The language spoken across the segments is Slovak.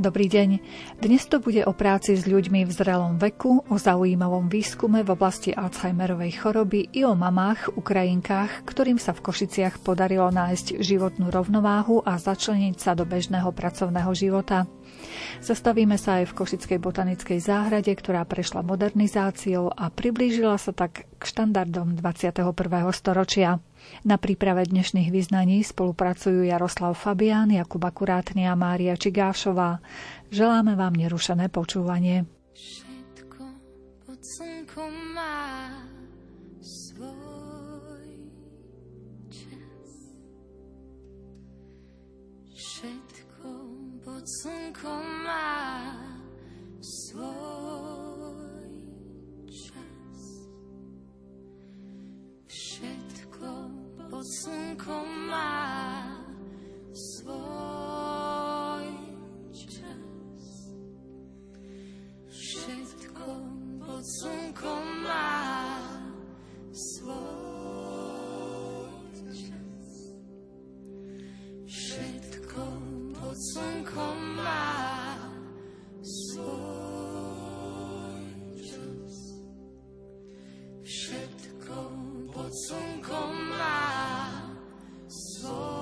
Dobrý deň. Dnes to bude o práci s ľuďmi v zrelom veku, o zaujímavom výskume v oblasti Alzheimerovej choroby i o mamách, Ukrajinkách, ktorým sa v Košiciach podarilo nájsť životnú rovnováhu a začleniť sa do bežného pracovného života. Zastavíme sa aj v Košickej botanickej záhrade, ktorá prešla modernizáciou a priblížila sa tak k štandardom 21. storočia. Na príprave dnešných vyznaní spolupracujú Jaroslav Fabián, Jakub Akurátny a Mária Čigášová. Želáme vám nerušené počúvanie. Všetko pod slnkom má svoj čas. Všetko pod slnkom má svoj čas. Všetko pod slnkom má svoj čas. Všetko pod slnkom má svoj čas. Všetko pod slnkom má svoj čas. Všetko Všetko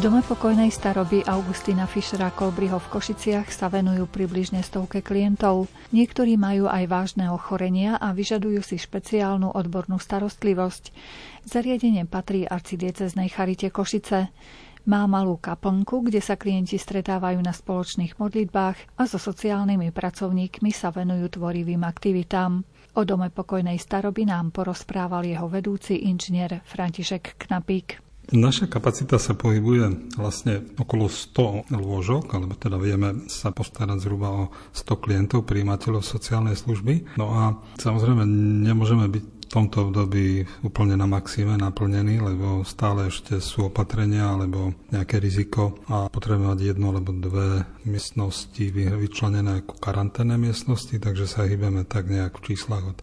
dome pokojnej staroby Augustina Fischera Kolbriho v Košiciach sa venujú približne stovke klientov. Niektorí majú aj vážne ochorenia a vyžadujú si špeciálnu odbornú starostlivosť. Zariadenie patrí arcidieceznej Charite Košice. Má malú kaplnku, kde sa klienti stretávajú na spoločných modlitbách a so sociálnymi pracovníkmi sa venujú tvorivým aktivitám. O dome pokojnej staroby nám porozprával jeho vedúci inžinier František Knapík. Naša kapacita sa pohybuje vlastne okolo 100 lôžok, alebo teda vieme sa postarať zhruba o 100 klientov, príjimateľov sociálnej služby. No a samozrejme nemôžeme byť v tomto období úplne na maxime naplnení, lebo stále ešte sú opatrenia alebo nejaké riziko a potrebujeme mať jednu alebo dve miestnosti vyčlenené ako karanténne miestnosti, takže sa hýbeme tak nejak v číslach od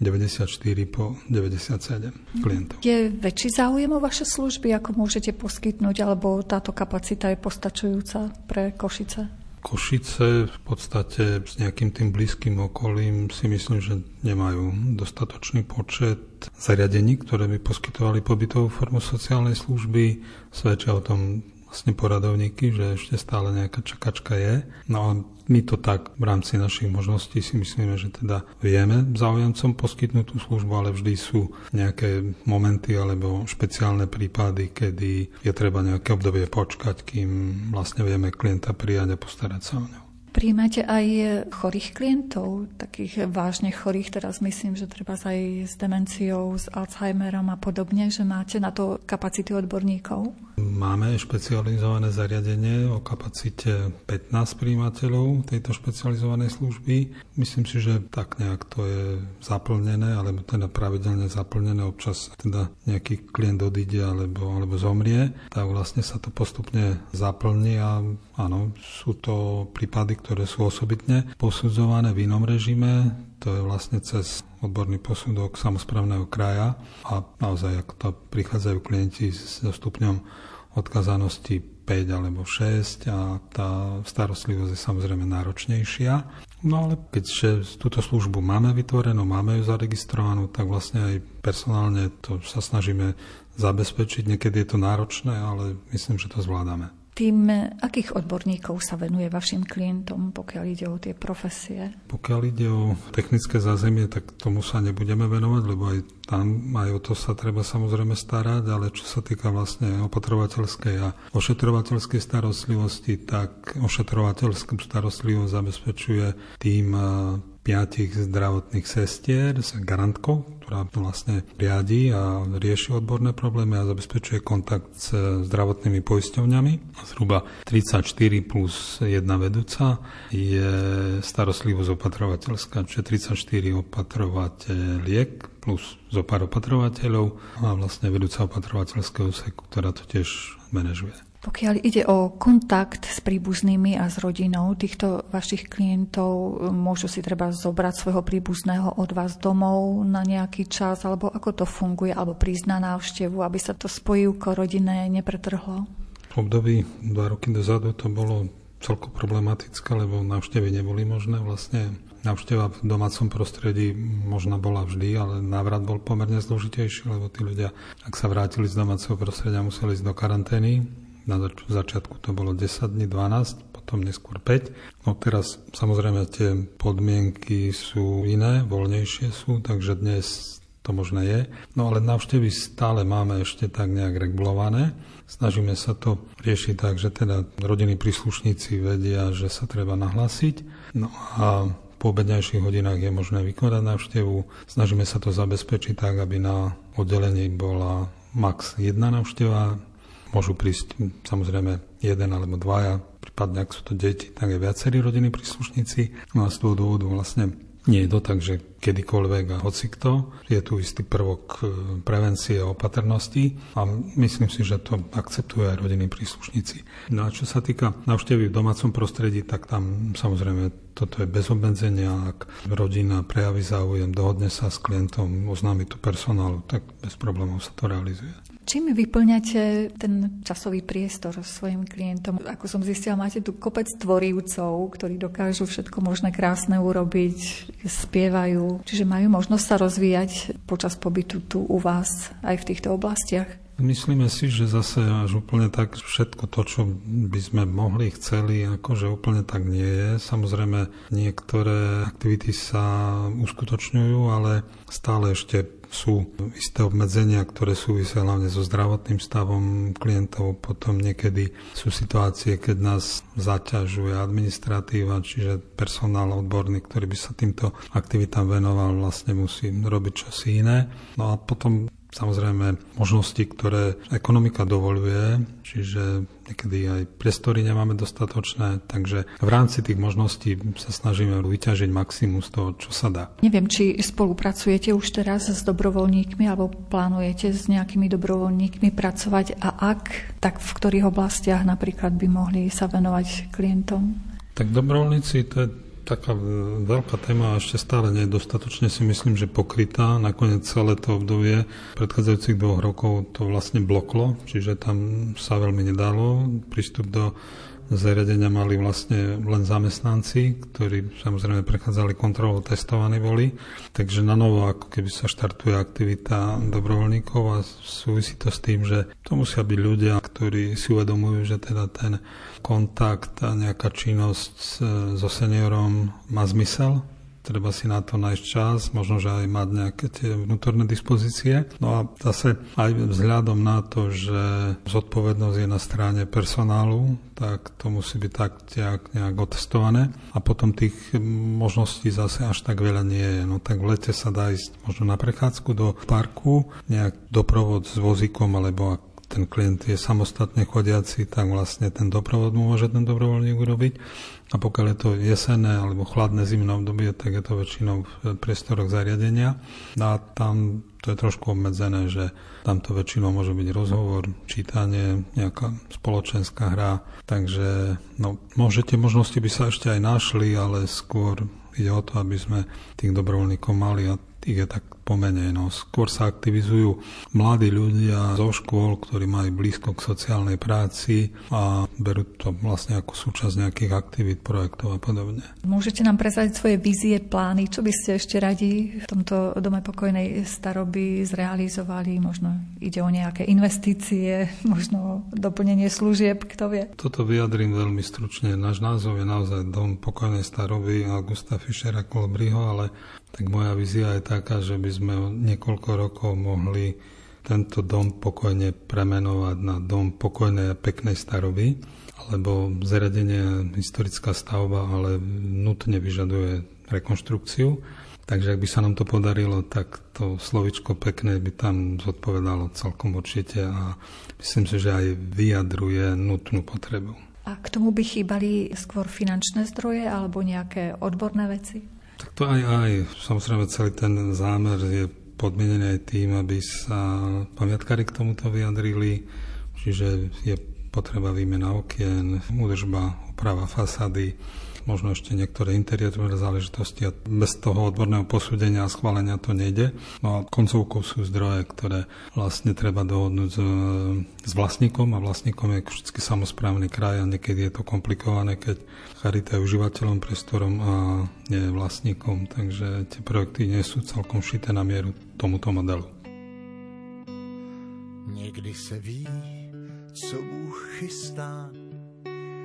94 po 97 klientov. Je väčší záujem o vaše služby, ako môžete poskytnúť, alebo táto kapacita je postačujúca pre Košice? Košice v podstate s nejakým tým blízkym okolím si myslím, že nemajú dostatočný počet zariadení, ktoré by poskytovali pobytovú formu sociálnej služby. Svedčia o tom vlastne poradovníky, že ešte stále nejaká čakačka je. No a my to tak v rámci našich možností si myslíme, že teda vieme záujemcom poskytnúť tú službu, ale vždy sú nejaké momenty alebo špeciálne prípady, kedy je treba nejaké obdobie počkať, kým vlastne vieme klienta prijať a postarať sa o ňu. Príjmate aj chorých klientov, takých vážne chorých, teraz myslím, že treba aj s demenciou, s Alzheimerom a podobne, že máte na to kapacity odborníkov? Máme špecializované zariadenie o kapacite 15 príjimateľov tejto špecializovanej služby. Myslím si, že tak nejak to je zaplnené, alebo teda pravidelne zaplnené. Občas teda nejaký klient odíde alebo, alebo zomrie, tak vlastne sa to postupne zaplní a áno, sú to prípady, ktoré sú osobitne posudzované v inom režime, to je vlastne cez odborný posudok samozprávneho kraja a naozaj ako to prichádzajú klienti so stupňom odkazanosti 5 alebo 6 a tá starostlivosť je samozrejme náročnejšia. No ale keďže túto službu máme vytvorenú, máme ju zaregistrovanú, tak vlastne aj personálne to sa snažíme zabezpečiť. Niekedy je to náročné, ale myslím, že to zvládame tým, akých odborníkov sa venuje vašim klientom, pokiaľ ide o tie profesie? Pokiaľ ide o technické zázemie, tak tomu sa nebudeme venovať, lebo aj tam aj o to sa treba samozrejme starať, ale čo sa týka vlastne opatrovateľskej a ošetrovateľskej starostlivosti, tak ošetrovateľskú starostlivosť zabezpečuje tým piatich zdravotných sestier s garantkou, ktorá vlastne riadi a rieši odborné problémy a zabezpečuje kontakt s zdravotnými poisťovňami. Zhruba 34 plus jedna vedúca je starostlivosť opatrovateľská, čiže 34 opatrovateľiek plus zo pár opatrovateľov a vlastne vedúca opatrovateľského úseku, ktorá to tiež manažuje. Pokiaľ ide o kontakt s príbuznými a s rodinou týchto vašich klientov, môžu si treba zobrať svojho príbuzného od vás domov na nejaký čas, alebo ako to funguje, alebo prísť na návštevu, aby sa to spojivko rodinné nepretrhlo? V období dva roky dozadu to bolo celko problematické, lebo návštevy neboli možné. Vlastne návšteva v domácom prostredí možno bola vždy, ale návrat bol pomerne zložitejší, lebo tí ľudia, ak sa vrátili z domáceho prostredia, museli ísť do karantény na zač- začiatku to bolo 10 dní, 12, potom neskôr 5. No teraz samozrejme tie podmienky sú iné, voľnejšie sú, takže dnes to možné je. No ale návštevy stále máme ešte tak nejak regulované. Snažíme sa to riešiť tak, že teda rodiny príslušníci vedia, že sa treba nahlásiť. No a po obednejších hodinách je možné vykonať návštevu. Snažíme sa to zabezpečiť tak, aby na oddelení bola max jedna návšteva, Môžu prísť samozrejme jeden alebo dvaja, prípadne ak sú to deti, tak aj viacerí rodiny príslušníci. No a z toho dôvodu vlastne nie je to tak, že kedykoľvek a hocikto. Je tu istý prvok e, prevencie a opatrnosti a myslím si, že to akceptujú aj rodiny príslušníci. No a čo sa týka návštevy v domácom prostredí, tak tam samozrejme toto je bez obmedzenia. Ak rodina prejaví záujem, dohodne sa s klientom, oznámi to personálu, tak bez problémov sa to realizuje. Čím vyplňate ten časový priestor svojim klientom? Ako som zistila, máte tu kopec tvorivcov, ktorí dokážu všetko možné krásne urobiť, spievajú, čiže majú možnosť sa rozvíjať počas pobytu tu u vás aj v týchto oblastiach. Myslíme si, že zase až úplne tak všetko to, čo by sme mohli, chceli, akože úplne tak nie je. Samozrejme, niektoré aktivity sa uskutočňujú, ale stále ešte sú isté obmedzenia, ktoré súvisia hlavne so zdravotným stavom klientov. Potom niekedy sú situácie, keď nás zaťažuje administratíva, čiže personál odborný, ktorý by sa týmto aktivitám venoval, vlastne musí robiť čosi iné. No a potom samozrejme možnosti, ktoré ekonomika dovoluje, čiže niekedy aj priestory nemáme dostatočné, takže v rámci tých možností sa snažíme vyťažiť maximum z toho, čo sa dá. Neviem, či spolupracujete už teraz s dobrovoľníkmi alebo plánujete s nejakými dobrovoľníkmi pracovať a ak, tak v ktorých oblastiach napríklad by mohli sa venovať klientom? Tak dobrovoľníci, to je taká veľká téma a ešte stále nie je dostatočne si myslím, že pokrytá. Nakoniec celé to obdobie predchádzajúcich dvoch rokov to vlastne bloklo, čiže tam sa veľmi nedalo. Prístup do zariadenia mali vlastne len zamestnanci, ktorí samozrejme prechádzali kontrolu, testovaní boli. Takže na novo ako keby sa štartuje aktivita dobrovoľníkov a súvisí to s tým, že to musia byť ľudia, ktorí si uvedomujú, že teda ten kontakt a nejaká činnosť so seniorom má zmysel, treba si na to nájsť čas, možno, že aj mať nejaké tie vnútorné dispozície. No a zase aj vzhľadom na to, že zodpovednosť je na strane personálu, tak to musí byť tak nejak, otestované. A potom tých možností zase až tak veľa nie je. No tak v lete sa dá ísť možno na prechádzku do parku, nejak doprovod s vozíkom, alebo ak ten klient je samostatne chodiaci, tak vlastne ten doprovod mu môže ten dobrovoľník urobiť. A pokiaľ je to jesenné alebo chladné zimné obdobie, tak je to väčšinou v priestoroch zariadenia. A tam to je trošku obmedzené, že tam to väčšinou môže byť rozhovor, čítanie, nejaká spoločenská hra. Takže no, môžete, možnosti by sa ešte aj našli, ale skôr ide o to, aby sme tých dobrovoľníkov mali a tých je tak pomenej. No. Skôr sa aktivizujú mladí ľudia zo škôl, ktorí majú blízko k sociálnej práci a berú to vlastne ako súčasť nejakých aktivít, projektov a podobne. Môžete nám prezradiť svoje vízie, plány, čo by ste ešte radi v tomto dome pokojnej staroby zrealizovali? Možno ide o nejaké investície, možno doplnenie služieb, kto vie? Toto vyjadrím veľmi stručne. Náš názov je naozaj Dom pokojnej staroby Augusta Fischera Kolbriho, ale tak moja vízia je taká, že by sme niekoľko rokov mohli tento dom pokojne premenovať na dom pokojnej a peknej staroby, lebo zariadenie historická stavba, ale nutne vyžaduje rekonštrukciu. Takže ak by sa nám to podarilo, tak to slovičko pekné by tam zodpovedalo celkom určite a myslím si, že aj vyjadruje nutnú potrebu. A k tomu by chýbali skôr finančné zdroje alebo nejaké odborné veci? Tak to aj, aj. Samozrejme celý ten zámer je podmienený aj tým, aby sa pamiatkári k tomuto vyjadrili, čiže je potreba výmena okien, údržba, oprava fasády, možno ešte niektoré interiérové záležitosti a bez toho odborného posúdenia a schválenia to nejde. No a koncovkou sú zdroje, ktoré vlastne treba dohodnúť s, s vlastníkom a vlastníkom je vždy samozprávny kraj a niekedy je to komplikované, keď Charita je užívateľom priestorom a nie je vlastníkom, takže tie projekty nie sú celkom šité na mieru tomuto modelu. Někdy se ví, co Bůh chystá,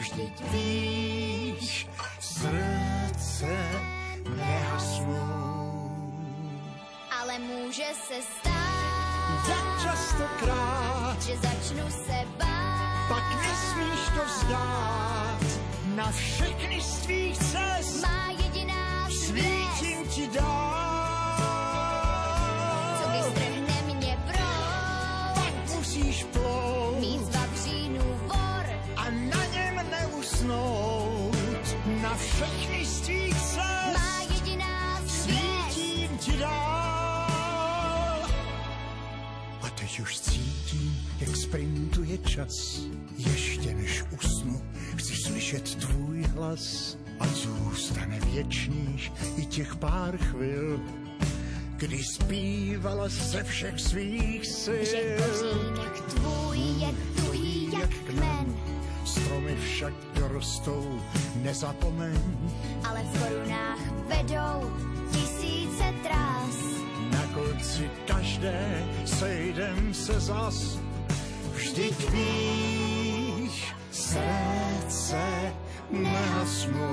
Vždyť víš, srdce nehasnou. Ale může se stát, tak častokrát, že začnu se bát, pak nesmíš to vzdát. Na všechny z tvých cest má jediná svítím ti dát. Všechny z tvých cest. Má jediná svítím ti dál. A teď už cítím, jak sprintuje čas slyšet tvůj hlas, a zůstane věčných i těch pár chvil, kdy zpívala ze všech svých sil. Že kořínek tvůj je tuhý jak kmen, Stromy však rostou, nezapomeň. ale v korunách vedou tisíce trás. Na konci každé sejdem se zas. Vždyť víš, srdce nehasnou.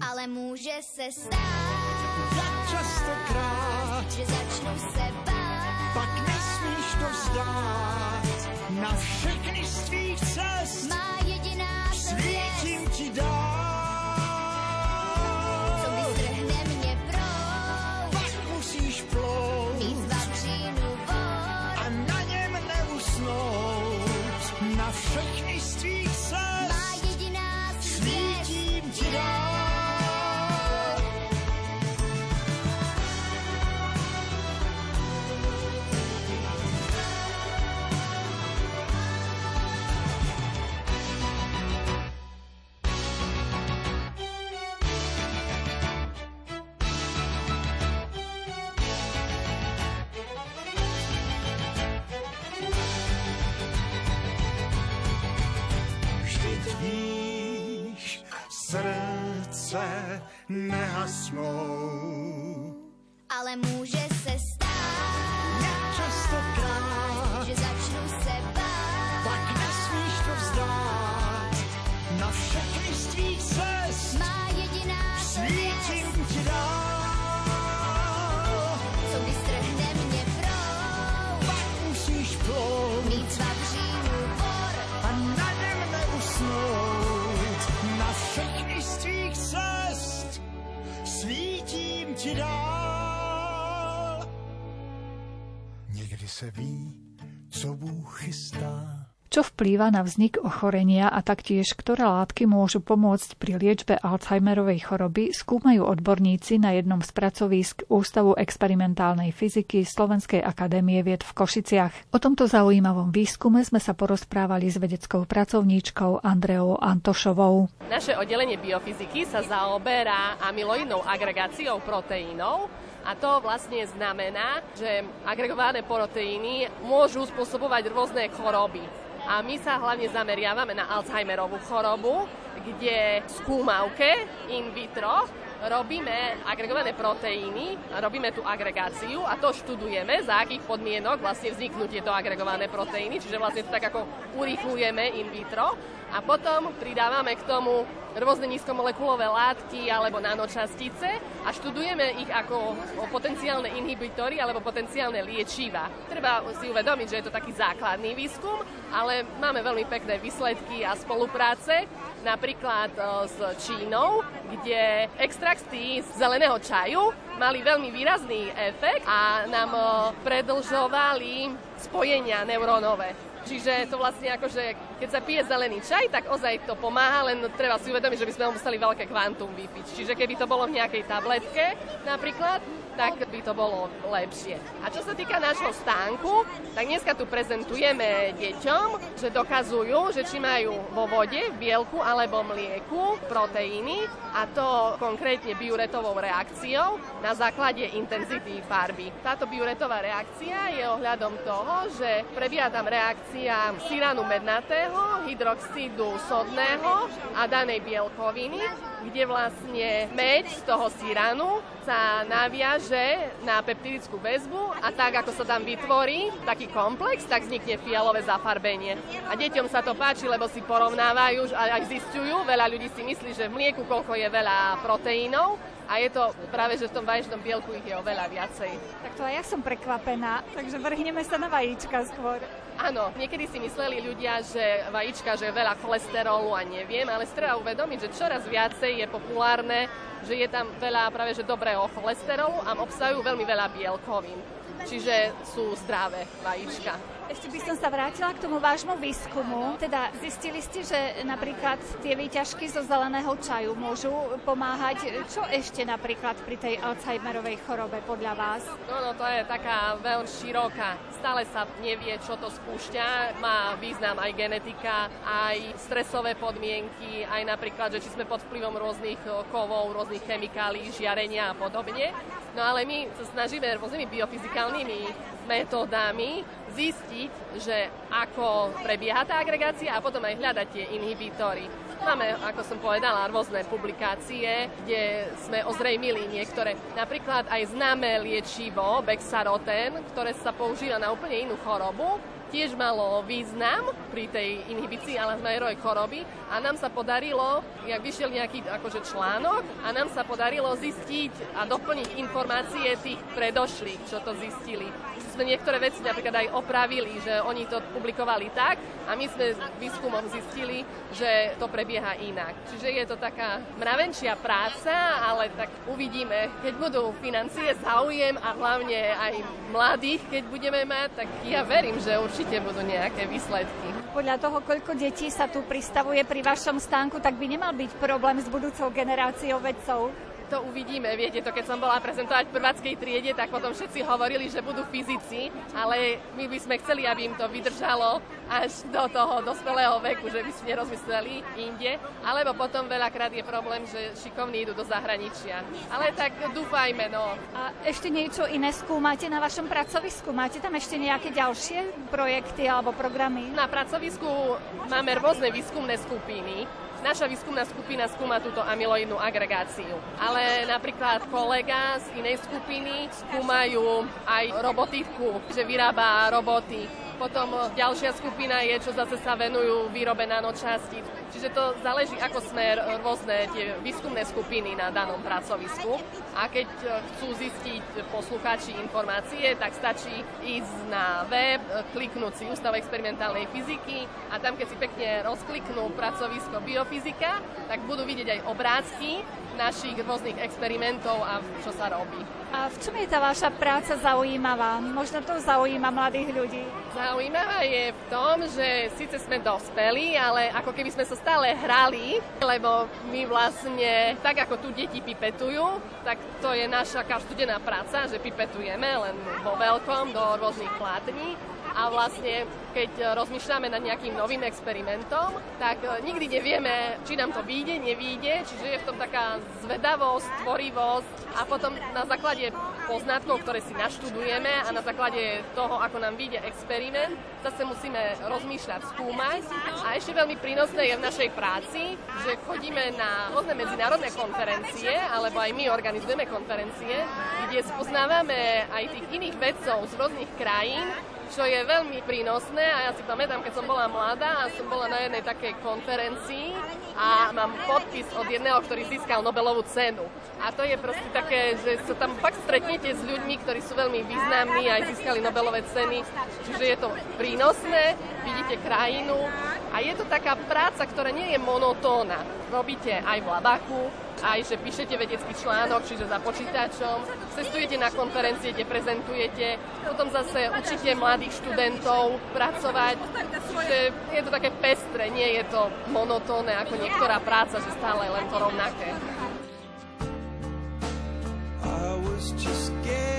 Ale může se stát, Jak častokrát, že začnu se bát. pak nesmíš to vzdát. Na všechny z tvých cest Má jediná svět, svítím ti dál. Srdce nehasnou. Ale může se ti dál. Někdy se ví, co Bůh chystá. Čo vplýva na vznik ochorenia a taktiež ktoré látky môžu pomôcť pri liečbe Alzheimerovej choroby, skúmajú odborníci na jednom z pracovísk Ústavu experimentálnej fyziky Slovenskej akadémie vied v Košiciach. O tomto zaujímavom výskume sme sa porozprávali s vedeckou pracovníčkou Andreou Antošovou. Naše oddelenie biofyziky sa zaoberá amyloidnou agregáciou proteínov a to vlastne znamená, že agregované proteíny môžu spôsobovať rôzne choroby. A my sa hlavne zameriavame na Alzheimerovú chorobu, kde v skúmavke in vitro robíme agregované proteíny, robíme tú agregáciu a to študujeme, za akých podmienok vlastne vzniknú tieto agregované proteíny, čiže vlastne to tak ako urýchlujeme in vitro a potom pridávame k tomu rôzne nízkomolekulové látky alebo nanočastice a študujeme ich ako potenciálne inhibitory alebo potenciálne liečiva. Treba si uvedomiť, že je to taký základný výskum, ale máme veľmi pekné výsledky a spolupráce, napríklad e, s Čínou, kde extrakty z zeleného čaju mali veľmi výrazný efekt a nám e, predlžovali spojenia neurónové. Čiže to vlastne akože, keď sa pije zelený čaj, tak ozaj to pomáha, len treba si uvedomiť, že by sme museli veľké kvantum vypiť. Čiže keby to bolo v nejakej tabletke napríklad, tak by to bolo lepšie. A čo sa týka nášho stánku, tak dneska tu prezentujeme deťom, že dokazujú, že či majú vo vode, v bielku alebo mlieku proteíny a to konkrétne biuretovou reakciou na základe intenzity farby. Táto biuretová reakcia je ohľadom toho, že prebieha tam reakcia siránu mednatého, hydroxidu sodného a danej bielkoviny, kde vlastne meď z toho siránu sa naviaže na peptidickú väzbu a tak, ako sa tam vytvorí taký komplex, tak vznikne fialové zafarbenie. A deťom sa to páči, lebo si porovnávajú a aj zistujú, veľa ľudí si myslí, že v mlieku koľko je veľa proteínov a je to práve, že v tom vaječnom bielku ich je oveľa viacej. Tak to aj ja som prekvapená, takže vrhneme sa na vajíčka skôr. Áno, niekedy si mysleli ľudia, že vajíčka, že je veľa cholesterolu a neviem, ale treba uvedomiť, že čoraz viacej je populárne, že je tam veľa práve že dobrého cholesterolu a obsahujú veľmi veľa bielkovín. Čiže sú zdravé vajíčka. Ešte by som sa vrátila k tomu vášmu výskumu. Teda zistili ste, že napríklad tie výťažky zo zeleného čaju môžu pomáhať. Čo ešte napríklad pri tej Alzheimerovej chorobe podľa vás? No, no to je taká veľmi široká. Stále sa nevie, čo to spúšťa. Má význam aj genetika, aj stresové podmienky, aj napríklad, že či sme pod vplyvom rôznych kovov, rôznych chemikálií, žiarenia a podobne. No ale my sa snažíme rôznymi biofyzikálnymi metódami zistiť, že ako prebieha tá agregácia a potom aj hľadať tie inhibitory. Máme, ako som povedala, rôzne publikácie, kde sme ozrejmili niektoré. Napríklad aj známe liečivo Bexaroten, ktoré sa používa na úplne inú chorobu, tiež malo význam pri tej inhibícii Alzheimerovej choroby a nám sa podarilo, jak vyšiel nejaký akože článok a nám sa podarilo zistiť a doplniť informácie tých predošlých, čo to zistili. Sme niektoré veci napríklad aj opravili, že oni to publikovali tak a my sme výskumom zistili, že to prebieha inak. Čiže je to taká mravenčia práca, ale tak uvidíme, keď budú financie, záujem a hlavne aj mladých, keď budeme mať, tak ja verím, že určite určite budú nejaké výsledky. Podľa toho, koľko detí sa tu pristavuje pri vašom stánku, tak by nemal byť problém s budúcou generáciou vedcov to uvidíme. Viete, to keď som bola prezentovať v prváckej triede, tak potom všetci hovorili, že budú fyzici, ale my by sme chceli, aby im to vydržalo až do toho dospelého veku, že by si nerozmysleli inde, alebo potom veľakrát je problém, že šikovní idú do zahraničia. Ale tak dúfajme, no. A ešte niečo iné skúmate na vašom pracovisku? Máte tam ešte nejaké ďalšie projekty alebo programy? Na pracovisku máme rôzne výskumné skupiny, Naša výskumná skupina skúma túto amyloidnú agregáciu. Ale napríklad kolega z inej skupiny skúmajú aj robotiku, že vyrába roboty potom ďalšia skupina je, čo zase sa venujú výrobe nanočastíc. Čiže to záleží, ako sme rôzne tie výskumné skupiny na danom pracovisku. A keď chcú zistiť poslucháči informácie, tak stačí ísť na web, kliknúť si Ústav experimentálnej fyziky a tam, keď si pekne rozkliknú pracovisko biofyzika, tak budú vidieť aj obrázky našich rôznych experimentov a čo sa robí. A v čom je tá vaša práca zaujímavá? Možno to zaujíma mladých ľudí. Zaujímavá je v tom, že síce sme dospeli, ale ako keby sme sa stále hrali, lebo my vlastne, tak ako tu deti pipetujú, tak to je naša každodenná práca, že pipetujeme len vo veľkom do rôznych plátní a vlastne keď rozmýšľame nad nejakým novým experimentom, tak e, nikdy nevieme, či nám to vyjde, nevyjde, čiže je v tom taká zvedavosť, tvorivosť a potom na základe poznatkov, ktoré si naštudujeme a na základe toho, ako nám vyjde experiment, zase musíme rozmýšľať, skúmať. A ešte veľmi prínosné je v našej práci, že chodíme na rôzne medzinárodné konferencie, alebo aj my organizujeme konferencie, kde spoznávame aj tých iných vedcov z rôznych krajín, čo je veľmi prínosné a ja si pamätám, keď som bola mladá a som bola na jednej takej konferencii a mám podpis od jedného, ktorý získal Nobelovú cenu. A to je proste také, že sa tam fakt stretnete s ľuďmi, ktorí sú veľmi významní a aj získali Nobelové ceny. Čiže je to prínosné, vidíte krajinu a je to taká práca, ktorá nie je monotónna. Robíte aj v Labachu, aj že píšete vedecký článok, čiže za počítačom, cestujete na konferencie, kde prezentujete, potom zase učíte mladých študentov pracovať, čiže je to také pestre, nie je to monotónne ako niektorá práca, že stále len to rovnaké. I was just guessing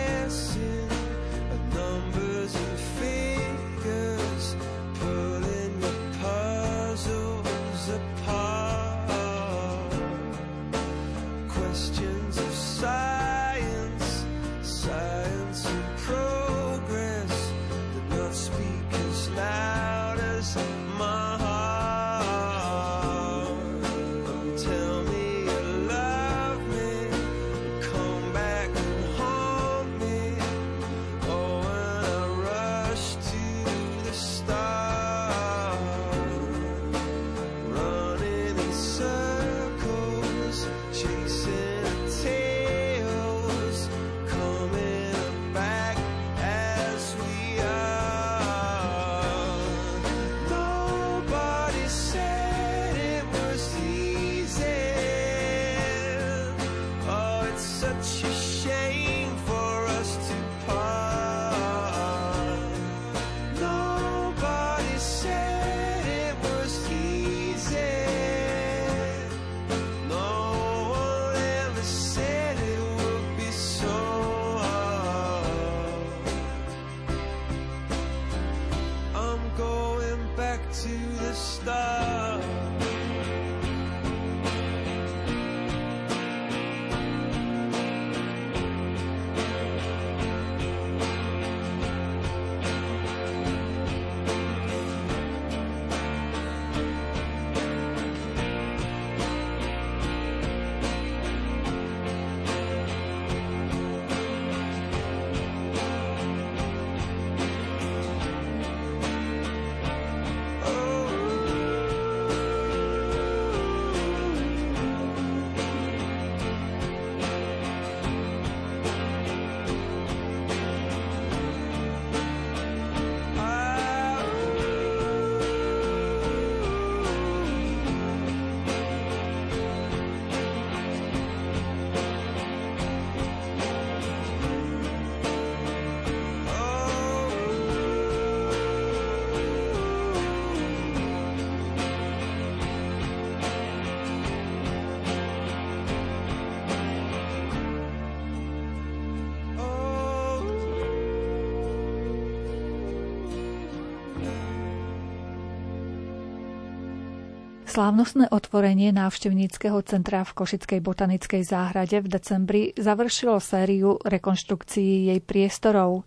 Slávnostné otvorenie návštevníckého centra v Košickej botanickej záhrade v decembri završilo sériu rekonštrukcií jej priestorov.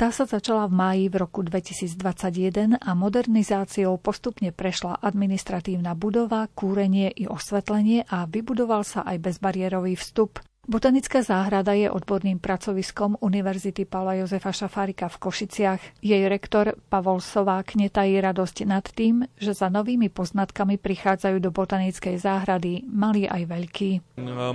Tá sa začala v máji v roku 2021 a modernizáciou postupne prešla administratívna budova, kúrenie i osvetlenie a vybudoval sa aj bezbariérový vstup. Botanická záhrada je odborným pracoviskom Univerzity Paula Jozefa Šafárika v Košiciach. Jej rektor Pavol Sovák netají radosť nad tým, že za novými poznatkami prichádzajú do botanickej záhrady malí aj veľkí.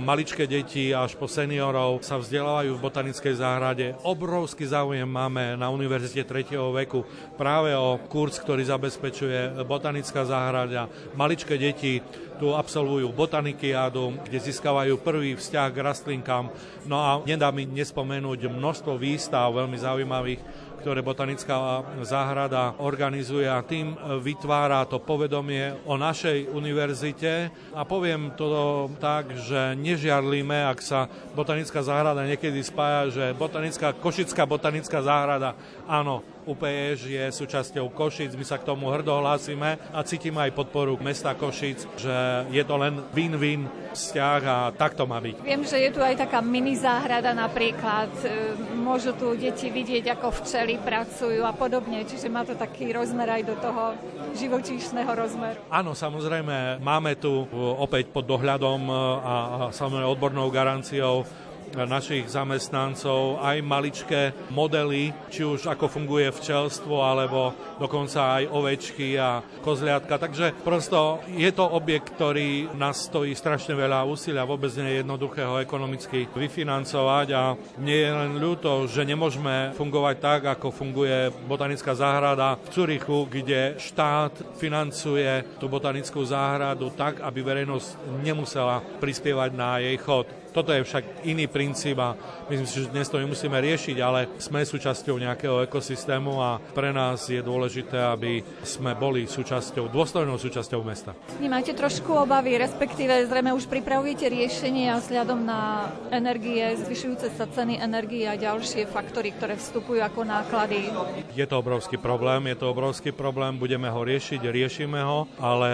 Maličké deti až po seniorov sa vzdelávajú v botanickej záhrade. Obrovský záujem máme na Univerzite 3. veku práve o kurz, ktorý zabezpečuje botanická záhrada. Maličké deti tu absolvujú botanikiádu, kde získavajú prvý vzťah k rastlinkám. No a nedá mi nespomenúť množstvo výstav veľmi zaujímavých, ktoré botanická záhrada organizuje a tým vytvára to povedomie o našej univerzite. A poviem to tak, že nežiarlíme, ak sa botanická záhrada niekedy spája, že botanická, Košická botanická záhrada, áno, UPS je súčasťou Košic, my sa k tomu hrdo hlásime a cítime aj podporu mesta Košic, že je to len win-win vzťah a tak to má byť. Viem, že je tu aj taká mini záhrada napríklad, e, môžu tu deti vidieť, ako včely pracujú a podobne, čiže má to taký rozmer aj do toho živočíšneho rozmeru. Áno, samozrejme, máme tu opäť pod dohľadom a, a samozrejme odbornou garanciou našich zamestnancov aj maličké modely, či už ako funguje včelstvo, alebo dokonca aj ovečky a kozliatka. Takže prosto je to objekt, ktorý nás stojí strašne veľa úsilia, vôbec nie je jednoduché ho ekonomicky vyfinancovať a nie je len ľúto, že nemôžeme fungovať tak, ako funguje botanická záhrada v Curichu, kde štát financuje tú botanickú záhradu tak, aby verejnosť nemusela prispievať na jej chod. Toto je však iný princíp a myslím si, že dnes to nemusíme riešiť, ale sme súčasťou nejakého ekosystému a pre nás je dôležité, aby sme boli súčasťou, dôstojnou súčasťou mesta. Nemáte trošku obavy, respektíve zrejme už pripravujete riešenie a vzhľadom na energie, zvyšujúce sa ceny energie a ďalšie faktory, ktoré vstupujú ako náklady? Je to obrovský problém, je to obrovský problém, budeme ho riešiť, riešime ho, ale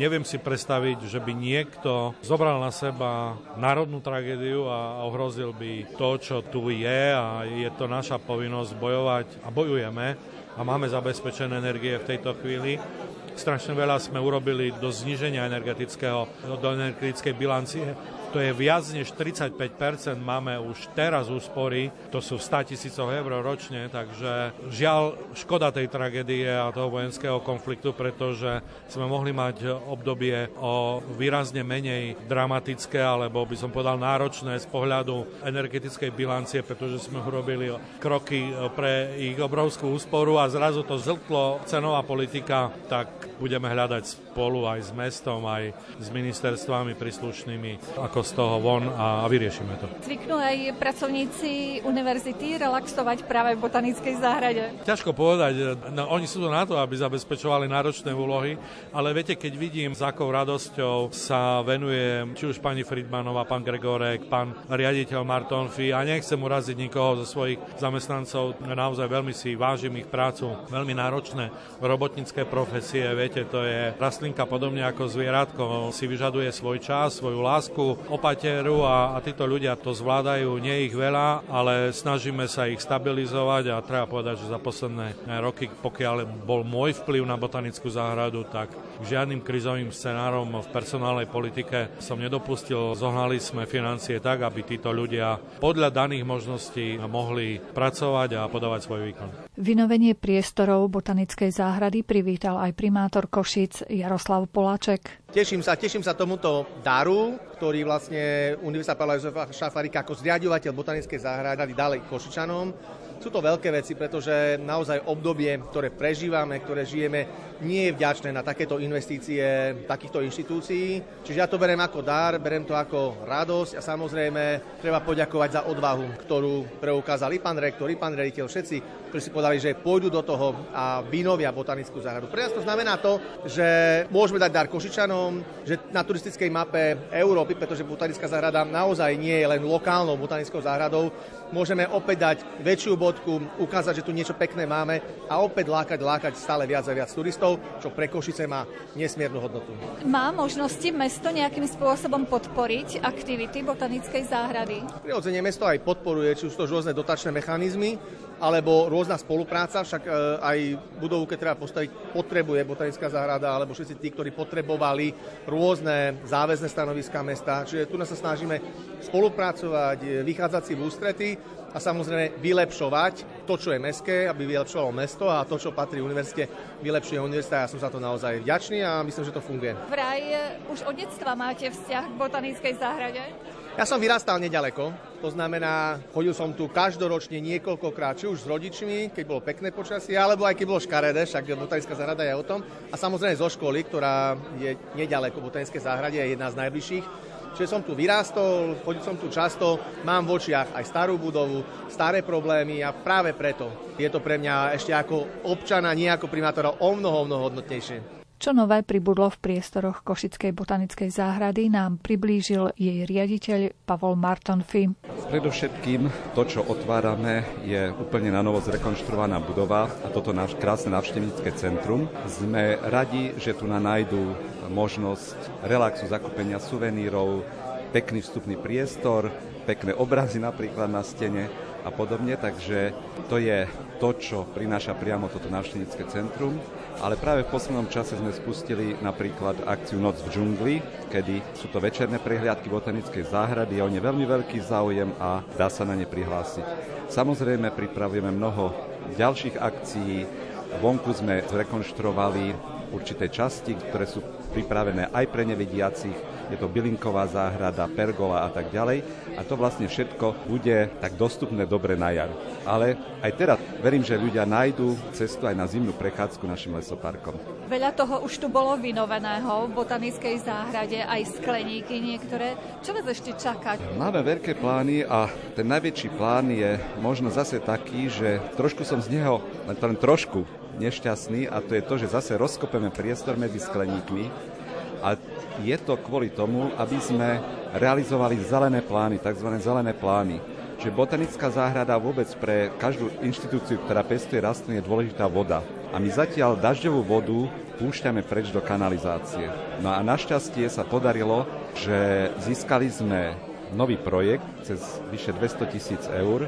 neviem si predstaviť, že by niekto zobral na seba národnú tragédiu a ohrozil by to, čo tu je a je to naša povinnosť bojovať a bojujeme a máme zabezpečené energie v tejto chvíli. Strašne veľa sme urobili do zniženia energetického, do energetickej bilancie to je viac než 35%, máme už teraz úspory, to sú 100 tisícov eur ročne, takže žiaľ škoda tej tragédie a toho vojenského konfliktu, pretože sme mohli mať obdobie o výrazne menej dramatické, alebo by som povedal náročné z pohľadu energetickej bilancie, pretože sme urobili kroky pre ich obrovskú úsporu a zrazu to zltlo cenová politika, tak budeme hľadať spolu aj s mestom, aj s ministerstvami príslušnými, ako z toho von a, vyriešime to. Zvyknú aj pracovníci univerzity relaxovať práve v botanickej záhrade? Ťažko povedať. No, oni sú na to, aby zabezpečovali náročné úlohy, ale viete, keď vidím, s akou radosťou sa venuje či už pani Friedmanová, pán Gregorek, pán riaditeľ Martonfi a nechcem uraziť nikoho zo svojich zamestnancov, naozaj veľmi si vážim ich prácu, veľmi náročné robotnícke profesie, viete, to je rastlinka podobne ako zvieratko, si vyžaduje svoj čas, svoju lásku, opateru a, a títo ľudia to zvládajú, nie ich veľa, ale snažíme sa ich stabilizovať a treba povedať, že za posledné roky, pokiaľ bol môj vplyv na botanickú záhradu, tak žiadnym krizovým scenárom v personálnej politike som nedopustil. Zohnali sme financie tak, aby títo ľudia podľa daných možností mohli pracovať a podávať svoj výkon. Vynovenie priestorov botanickej záhrady privítal aj primátor Košic Jaroslav Poláček. Teším sa, teším sa tomuto daru, ktorý vlastne Univerzita Pavla Jozefa Šafarika ako zriadovateľ botanickej záhrady ďalej Košičanom. Sú to veľké veci, pretože naozaj obdobie, ktoré prežívame, ktoré žijeme, nie je vďačné na takéto investície takýchto inštitúcií. Čiže ja to berem ako dar, berem to ako radosť a samozrejme treba poďakovať za odvahu, ktorú preukázali pán rektor, i pán rediteľ, všetci ktorí si povedali, že pôjdu do toho a vynovia botanickú záhradu. Pre nás to znamená to, že môžeme dať dar Košičanom, že na turistickej mape Európy, pretože botanická záhrada naozaj nie je len lokálnou botanickou záhradou, môžeme opäť dať väčšiu bodku, ukázať, že tu niečo pekné máme a opäť lákať, lákať stále viac a viac turistov, čo pre Košice má nesmiernu hodnotu. Má možnosti mesto nejakým spôsobom podporiť aktivity botanickej záhrady? Prirodzene mesto aj podporuje, či už to rôzne dotačné mechanizmy, alebo rôzna spolupráca, však e, aj budovu, keď treba postaviť, potrebuje botanická záhrada, alebo všetci tí, ktorí potrebovali rôzne záväzné stanoviská mesta. Čiže tu sa snažíme spolupracovať, e, vychádzať si v ústrety a samozrejme vylepšovať to, čo je meské, aby vylepšovalo mesto a to, čo patrí univerzite, vylepšuje univerzita. Ja som za to naozaj vďačný a myslím, že to funguje. Vraj e, už od detstva máte vzťah k botanickej záhrade? Ja som vyrastal nedaleko, to znamená, chodil som tu každoročne niekoľkokrát, či už s rodičmi, keď bolo pekné počasie, alebo aj keď bolo škaredé, však botanická záhrada je o tom. A samozrejme zo školy, ktorá je nedaleko botanické záhrade, je jedna z najbližších. Čiže som tu vyrástol, chodil som tu často, mám v očiach aj starú budovu, staré problémy a práve preto je to pre mňa ešte ako občana, nie ako primátora o mnoho, mnoho hodnotnejšie. Čo nové pribudlo v priestoroch Košickej botanickej záhrady, nám priblížil jej riaditeľ Pavol Martonfi. Predovšetkým to, čo otvárame, je úplne na novo zrekonštruovaná budova a toto náš krásne navštevnícke centrum. Sme radi, že tu na nájdu možnosť relaxu, zakúpenia suvenírov, pekný vstupný priestor, pekné obrazy napríklad na stene a podobne, takže to je to, čo prináša priamo toto návštevnícke centrum ale práve v poslednom čase sme spustili napríklad akciu Noc v džungli, kedy sú to večerné prehliadky botanickej záhrady, je o ne veľmi veľký záujem a dá sa na ne prihlásiť. Samozrejme pripravujeme mnoho ďalších akcií, vonku sme zrekonštruovali určité časti, ktoré sú pripravené aj pre nevidiacich, je to bylinková záhrada, pergola a tak ďalej. A to vlastne všetko bude tak dostupné dobre na jar. Ale aj teraz verím, že ľudia nájdú cestu aj na zimnú prechádzku našim lesoparkom. Veľa toho už tu bolo vynoveného v botanickej záhrade, aj skleníky niektoré. Čo vás ešte čaká? Máme veľké plány a ten najväčší plán je možno zase taký, že trošku som z neho, len trošku nešťastný a to je to, že zase rozkopeme priestor medzi skleníkmi a je to kvôli tomu, aby sme realizovali zelené plány, tzv. zelené plány. Čiže botanická záhrada vôbec pre každú inštitúciu, ktorá pestuje rastliny, je dôležitá voda. A my zatiaľ dažďovú vodu púšťame preč do kanalizácie. No a našťastie sa podarilo, že získali sme nový projekt cez vyše 200 tisíc eur,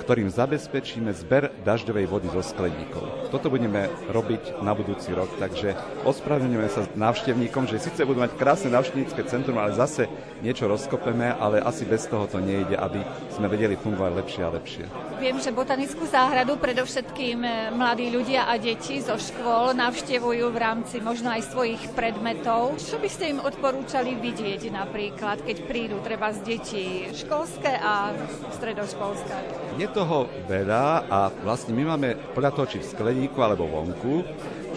ktorým zabezpečíme zber dažďovej vody zo skleníkov. Toto budeme robiť na budúci rok, takže ospravedlňujeme sa návštevníkom, že síce budú mať krásne návštevnícke centrum, ale zase niečo rozkopeme, ale asi bez toho to nejde, aby sme vedeli fungovať lepšie a lepšie. Viem, že botanickú záhradu predovšetkým e, mladí ľudia a deti zo škôl navštevujú v rámci možno aj svojich predmetov. Čo by ste im odporúčali vidieť napríklad, keď prídu treba z detí školské a stredoškolské? Je toho veľa a vlastne my máme podľa toho, či v skleníku alebo vonku,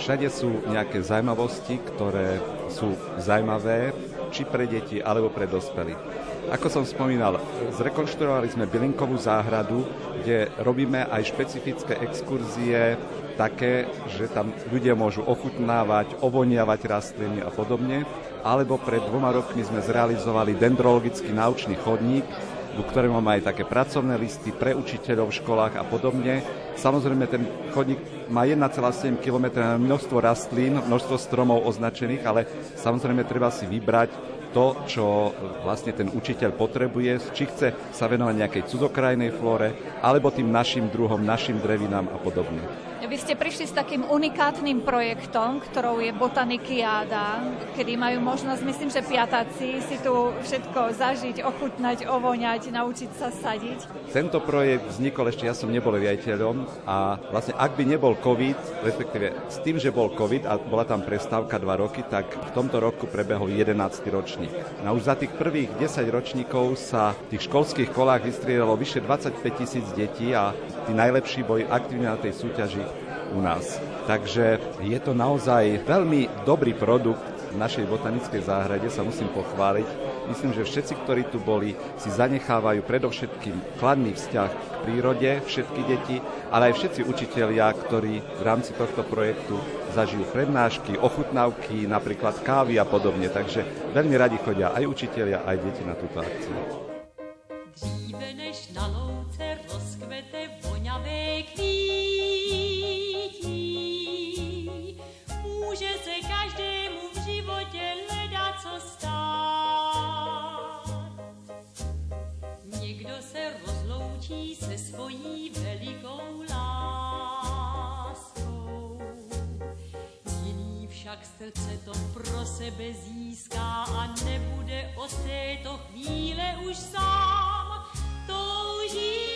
všade sú nejaké zaujímavosti, ktoré sú zaujímavé, či pre deti alebo pre dospelých. Ako som spomínal, zrekonštruovali sme bylinkovú záhradu, kde robíme aj špecifické exkurzie, také, že tam ľudia môžu ochutnávať, ovoniavať rastliny a podobne. Alebo pred dvoma rokmi sme zrealizovali dendrologický naučný chodník, do ktorého máme aj také pracovné listy pre učiteľov v školách a podobne. Samozrejme, ten chodník má 1,7 km na množstvo rastlín, množstvo stromov označených, ale samozrejme treba si vybrať to, čo vlastne ten učiteľ potrebuje, či chce sa venovať nejakej cudzokrajnej flóre, alebo tým našim druhom, našim drevinám a podobne. Vy ste prišli s takým unikátnym projektom, ktorou je Botanikiáda, kedy majú možnosť, myslím, že piatáci si tu všetko zažiť, ochutnať, ovoňať, naučiť sa sadiť. Tento projekt vznikol ešte, ja som nebol riaditeľom a vlastne ak by nebol COVID, respektíve s tým, že bol COVID a bola tam prestávka dva roky, tak v tomto roku prebehol 11. ročník. No už za tých prvých 10 ročníkov sa v tých školských kolách vystriedalo vyše 25 tisíc detí a tí najlepší boli aktívne na tej súťaži u nás. Takže je to naozaj veľmi dobrý produkt v našej botanickej záhrade, sa musím pochváliť. Myslím, že všetci, ktorí tu boli, si zanechávajú predovšetkým kladný vzťah k prírode, všetky deti, ale aj všetci učitelia, ktorí v rámci tohto projektu zažijú prednášky, ochutnávky, napríklad kávy a podobne. Takže veľmi radi chodia aj učitelia, aj deti na túto akciu. Srdce to pro sebe získá a nebude od této chvíle už sám touží.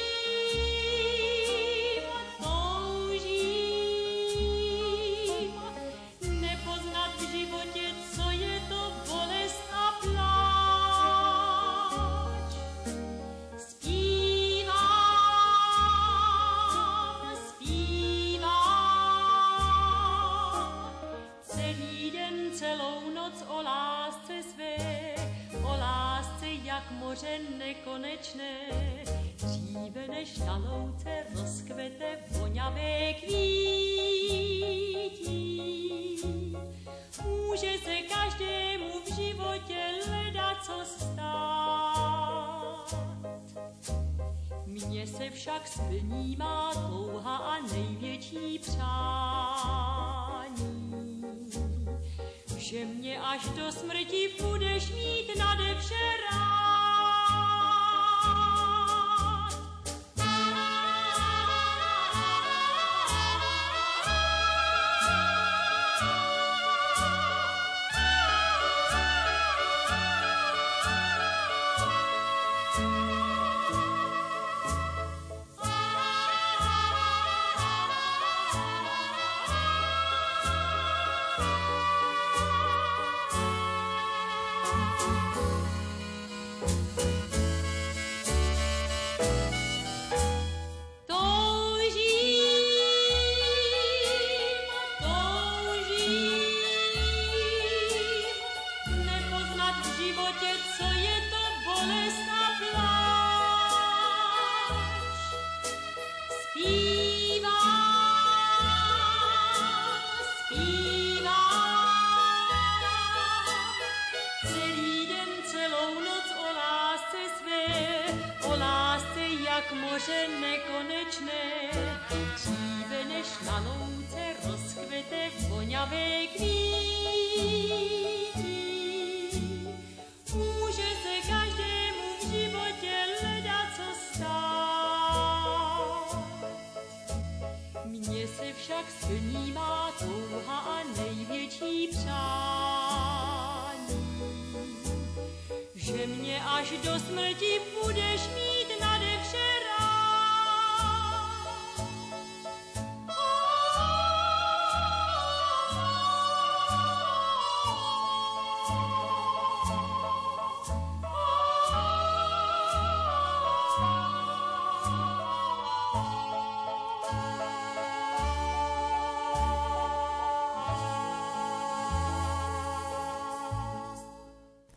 Moře nekonečné, dříve než na louce rozkvete voňavé kvítí. Může se každému v životě leda co stát. Mně se však splní má touha a největší přání že mě až do smrti budeš mít nade vše. že mě až do smrti budeš mít nade vše rád.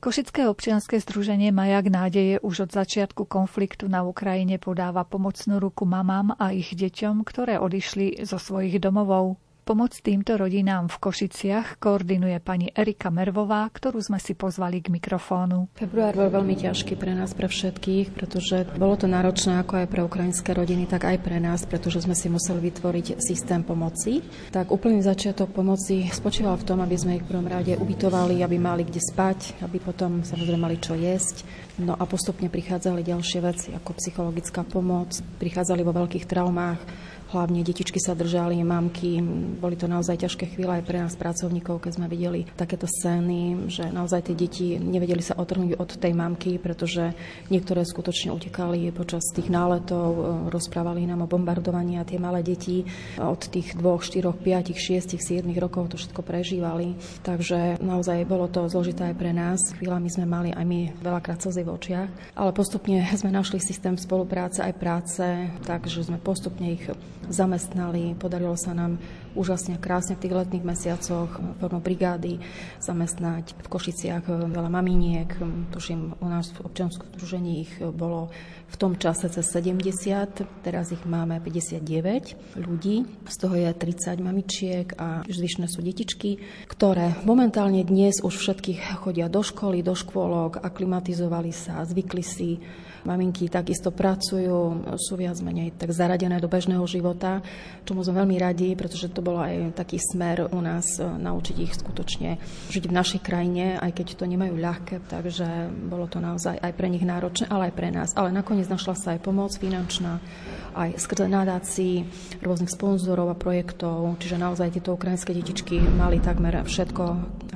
Košické občianske združenie Majak nádeje už od začiatku konfliktu na Ukrajine podáva pomocnú ruku mamám a ich deťom, ktoré odišli zo svojich domovov. Pomoc týmto rodinám v Košiciach koordinuje pani Erika Mervová, ktorú sme si pozvali k mikrofónu. Február bol veľmi ťažký pre nás, pre všetkých, pretože bolo to náročné ako aj pre ukrajinské rodiny, tak aj pre nás, pretože sme si museli vytvoriť systém pomoci. Tak úplný začiatok pomoci spočíval v tom, aby sme ich v prvom rade ubytovali, aby mali kde spať, aby potom samozrejme mali čo jesť. No a postupne prichádzali ďalšie veci ako psychologická pomoc, prichádzali vo veľkých traumách, Hlavne detičky sa držali, mamky. Boli to naozaj ťažké chvíle aj pre nás pracovníkov, keď sme videli takéto scény, že naozaj tie deti nevedeli sa otrhnúť od tej mamky, pretože niektoré skutočne utekali počas tých náletov, rozprávali nám o bombardovaní a tie malé deti od tých dvoch, štyroch, piatich, šiestich, siedmich rokov to všetko prežívali. Takže naozaj bolo to zložité aj pre nás. Chvíľami sme mali aj my veľakrát slzy v očiach, ale postupne sme našli systém spolupráce aj práce, takže sme postupne ich zamestnali. Podarilo sa nám úžasne krásne v tých letných mesiacoch formou brigády zamestnať v Košiciach veľa maminiek. Tuším, u nás v občianskom združení ich bolo v tom čase cez 70, teraz ich máme 59 ľudí, z toho je 30 mamičiek a zvyšné sú detičky, ktoré momentálne dnes už všetkých chodia do školy, do škôlok, aklimatizovali sa, zvykli si Maminky takisto pracujú, sú viac menej tak zaradené do bežného života, čomu sme veľmi radi, pretože to bol aj taký smer u nás e, naučiť ich skutočne žiť v našej krajine, aj keď to nemajú ľahké, takže bolo to naozaj aj pre nich náročné, ale aj pre nás. Ale nakoniec našla sa aj pomoc finančná, aj skrze nadácií, rôznych sponzorov a projektov, čiže naozaj tieto ukrajinské detičky mali takmer všetko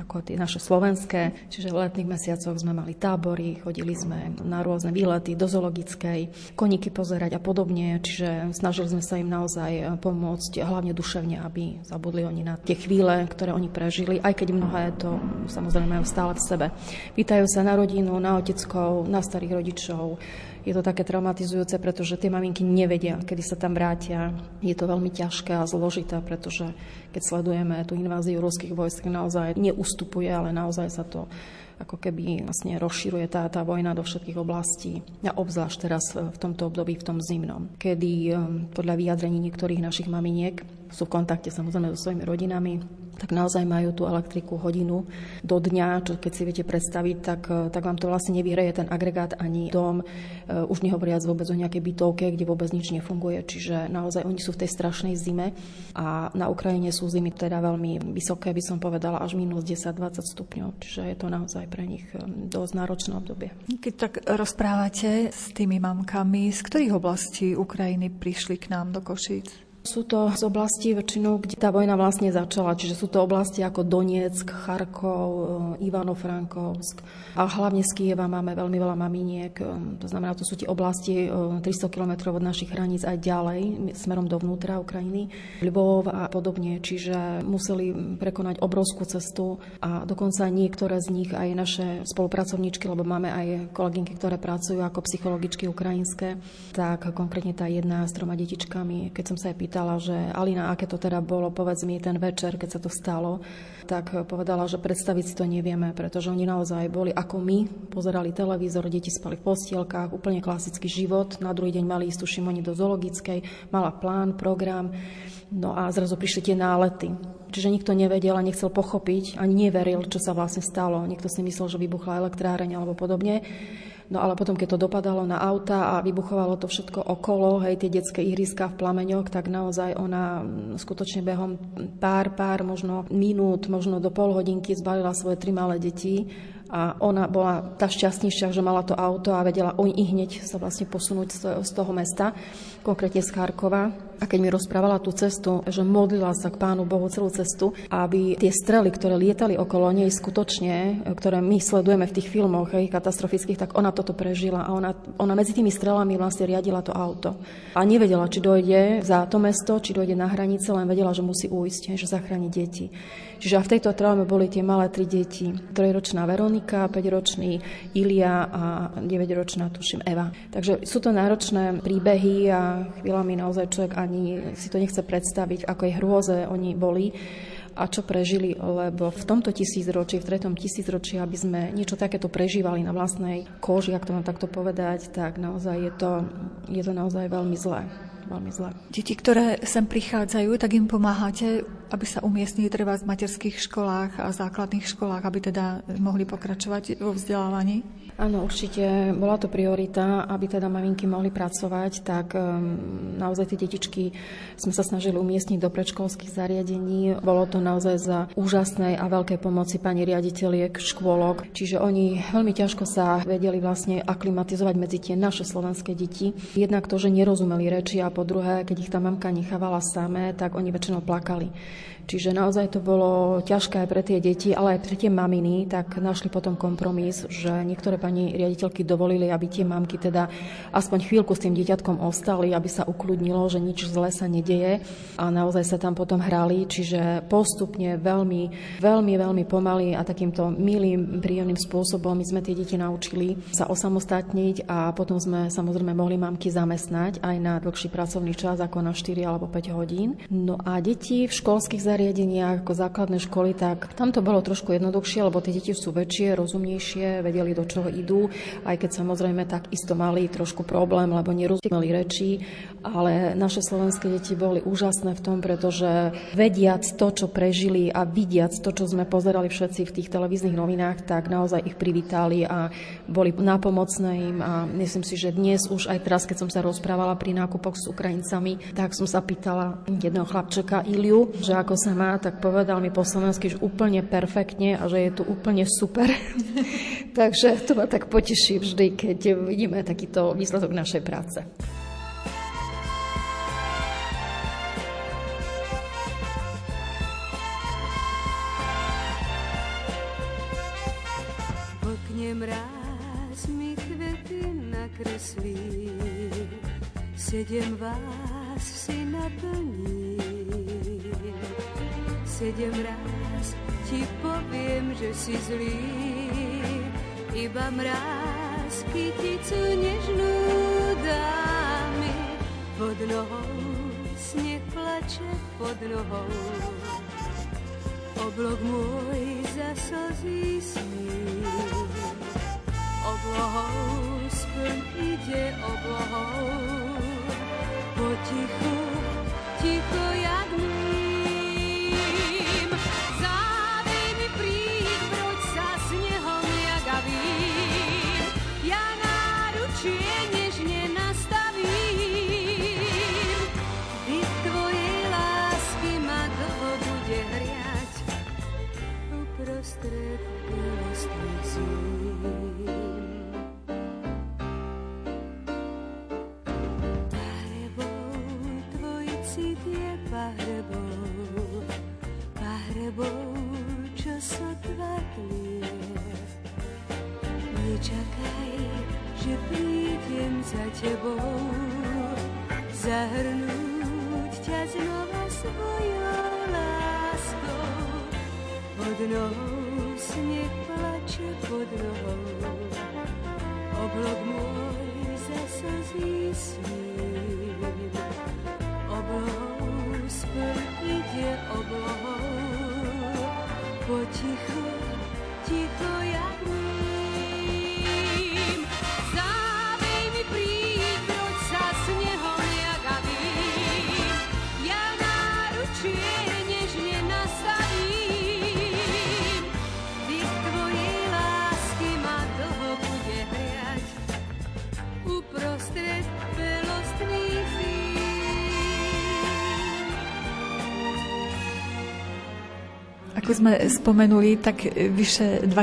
ako tie naše slovenské, čiže v letných mesiacoch sme mali tábory, chodili sme na rôzne výlety do zoologickej, koníky pozerať a podobne, čiže snažili sme sa im naozaj pomôcť, hlavne duševne, aby zabudli oni na tie chvíle, ktoré oni prežili, aj keď mnohé to samozrejme majú stále v sebe. Pýtajú sa na rodinu, na oteckov, na starých rodičov, je to také traumatizujúce, pretože tie maminky nevedia, kedy sa tam vrátia. Je to veľmi ťažké a zložité, pretože keď sledujeme tú inváziu ruských vojsk, naozaj neustupuje, ale naozaj sa to ako keby vlastne rozširuje tá, tá vojna do všetkých oblastí. A obzvlášť teraz v tomto období, v tom zimnom, kedy um, podľa vyjadrení niektorých našich maminiek sú v kontakte samozrejme so svojimi rodinami, tak naozaj majú tú elektriku hodinu do dňa, čo keď si viete predstaviť, tak, eh, tak vám to vlastne nevyhreje ten agregát ani dom, eh, už nehovoriac vôbec o nejakej bytovke, kde vôbec nič nefunguje. Čiže naozaj oni sú v tej strašnej zime a na Ukrajine sú zimy teda veľmi vysoké, by som povedala, až minus 10-20 stupňov. Čiže je to naozaj pre nich eh, dosť náročné obdobie. Keď tak rozprávate s tými mamkami, z ktorých oblastí Ukrajiny prišli k nám do Košíc? Sú to z oblasti väčšinou, kde tá vojna vlastne začala, čiže sú to oblasti ako Donetsk, Charkov, eh, Ivano-Frankovsk. A hlavne z Kieva máme veľmi veľa maminiek, eh, to znamená, to sú tie oblasti 300 eh, km od našich hraníc aj ďalej, smerom dovnútra Ukrajiny, Lvov a podobne, čiže museli prekonať obrovskú cestu a dokonca niektoré z nich aj naše spolupracovníčky, lebo máme aj kolegynky, ktoré pracujú ako psychologičky ukrajinské, tak konkrétne tá jedna s troma detičkami, keď som sa aj pýtala, pýtala, že Alina, aké to teda bolo, povedz mi ten večer, keď sa to stalo, tak povedala, že predstaviť si to nevieme, pretože oni naozaj boli ako my, pozerali televízor, deti spali v postielkách, úplne klasický život. Na druhý deň mali ísť, tuším, oni do zoologickej, mala plán, program, no a zrazu prišli tie nálety. Čiže nikto nevedel a nechcel pochopiť, ani neveril, čo sa vlastne stalo. Niekto si myslel, že vybuchla elektráreň alebo podobne. No ale potom, keď to dopadalo na auta a vybuchovalo to všetko okolo, hej, tie detské ihriska v plameňoch, tak naozaj ona mm, skutočne behom pár, pár, možno minút, možno do pol hodinky zbalila svoje tri malé deti. A ona bola tá šťastnejšia, že mala to auto a vedela oni i hneď sa vlastne posunúť z toho mesta, konkrétne z Charkova. A keď mi rozprávala tú cestu, že modlila sa k Pánu Bohu celú cestu, aby tie strely, ktoré lietali okolo nej skutočne, ktoré my sledujeme v tých filmoch hej, katastrofických, tak ona toto prežila a ona, ona medzi tými strelami vlastne riadila to auto. A nevedela, či dojde za to mesto, či dojde na hranice, len vedela, že musí ujsť, že zachráni deti. Čiže v tejto traume boli tie malé tri deti. Trojročná Veronika, 5-ročný Ilia a 9-ročná, tuším, Eva. Takže sú to náročné príbehy a chvíľami naozaj človek ani si to nechce predstaviť, ako je hrôze oni boli a čo prežili, lebo v tomto tisícročí, v tretom tisícročí, aby sme niečo takéto prežívali na vlastnej koži, ak to mám takto povedať, tak naozaj je to, je to naozaj veľmi zlé veľmi zle. Deti, ktoré sem prichádzajú, tak im pomáhate, aby sa umiestnili treba v materských školách a základných školách, aby teda mohli pokračovať vo vzdelávaní? Áno, určite bola to priorita, aby teda maminky mohli pracovať, tak um, naozaj tie detičky sme sa snažili umiestniť do predškolských zariadení. Bolo to naozaj za úžasnej a veľkej pomoci pani riaditeľiek škôlok, čiže oni veľmi ťažko sa vedeli vlastne aklimatizovať medzi tie naše slovenské deti. Jednak to, že nerozumeli reči a po druhé, keď ich tá mamka nechávala samé, tak oni väčšinou plakali. Čiže naozaj to bolo ťažké aj pre tie deti, ale aj pre tie maminy, tak našli potom kompromis, že niektoré pani riaditeľky dovolili, aby tie mamky teda aspoň chvíľku s tým dieťatkom ostali, aby sa ukludnilo, že nič zle sa nedeje a naozaj sa tam potom hrali, čiže postupne veľmi, veľmi, veľmi pomaly a takýmto milým, príjemným spôsobom my sme tie deti naučili sa osamostatniť a potom sme samozrejme mohli mamky zamestnať aj na dlhší pracovný čas ako na 4 alebo 5 hodín. No a deti v školských zariadeniach ako základné školy, tak tam to bolo trošku jednoduchšie, lebo tie deti sú väčšie, rozumnejšie, vedeli do čoho idú, aj keď samozrejme tak isto mali trošku problém, lebo nerozumeli reči, ale naše slovenské deti boli úžasné v tom, pretože vediac to, čo prežili a vidiac to, čo sme pozerali všetci v tých televíznych novinách, tak naozaj ich privítali a boli nápomocné im a myslím si, že dnes už aj teraz, keď som sa rozprávala pri nákupoch s Ukrajincami, tak som sa pýtala jedného chlapčeka Iliu, že ako sa má, tak povedal mi po slovensky, že úplne perfektne a že je tu úplne super. Takže to ma tak poteší vždy, keď vidíme takýto výsledok našej práce. nakreslí, sedem vás si naplní. Sedem raz ti poviem, že si zlý, iba mráz kyticu nežnú dámy. Pod nohou sneh plače pod nohou, oblok môj za slzí sní oblohou, splň ide oblohou. Potichu, ticho jak mým. Že prídem za tebou, zahrnúť ťa znova svojou láskou. Pod nohou sneh plače pod nohou, oblok môj za slzí sním. Oblohou spĺ ide oblohou, potichu, ticho jak sme spomenuli, tak vyše 20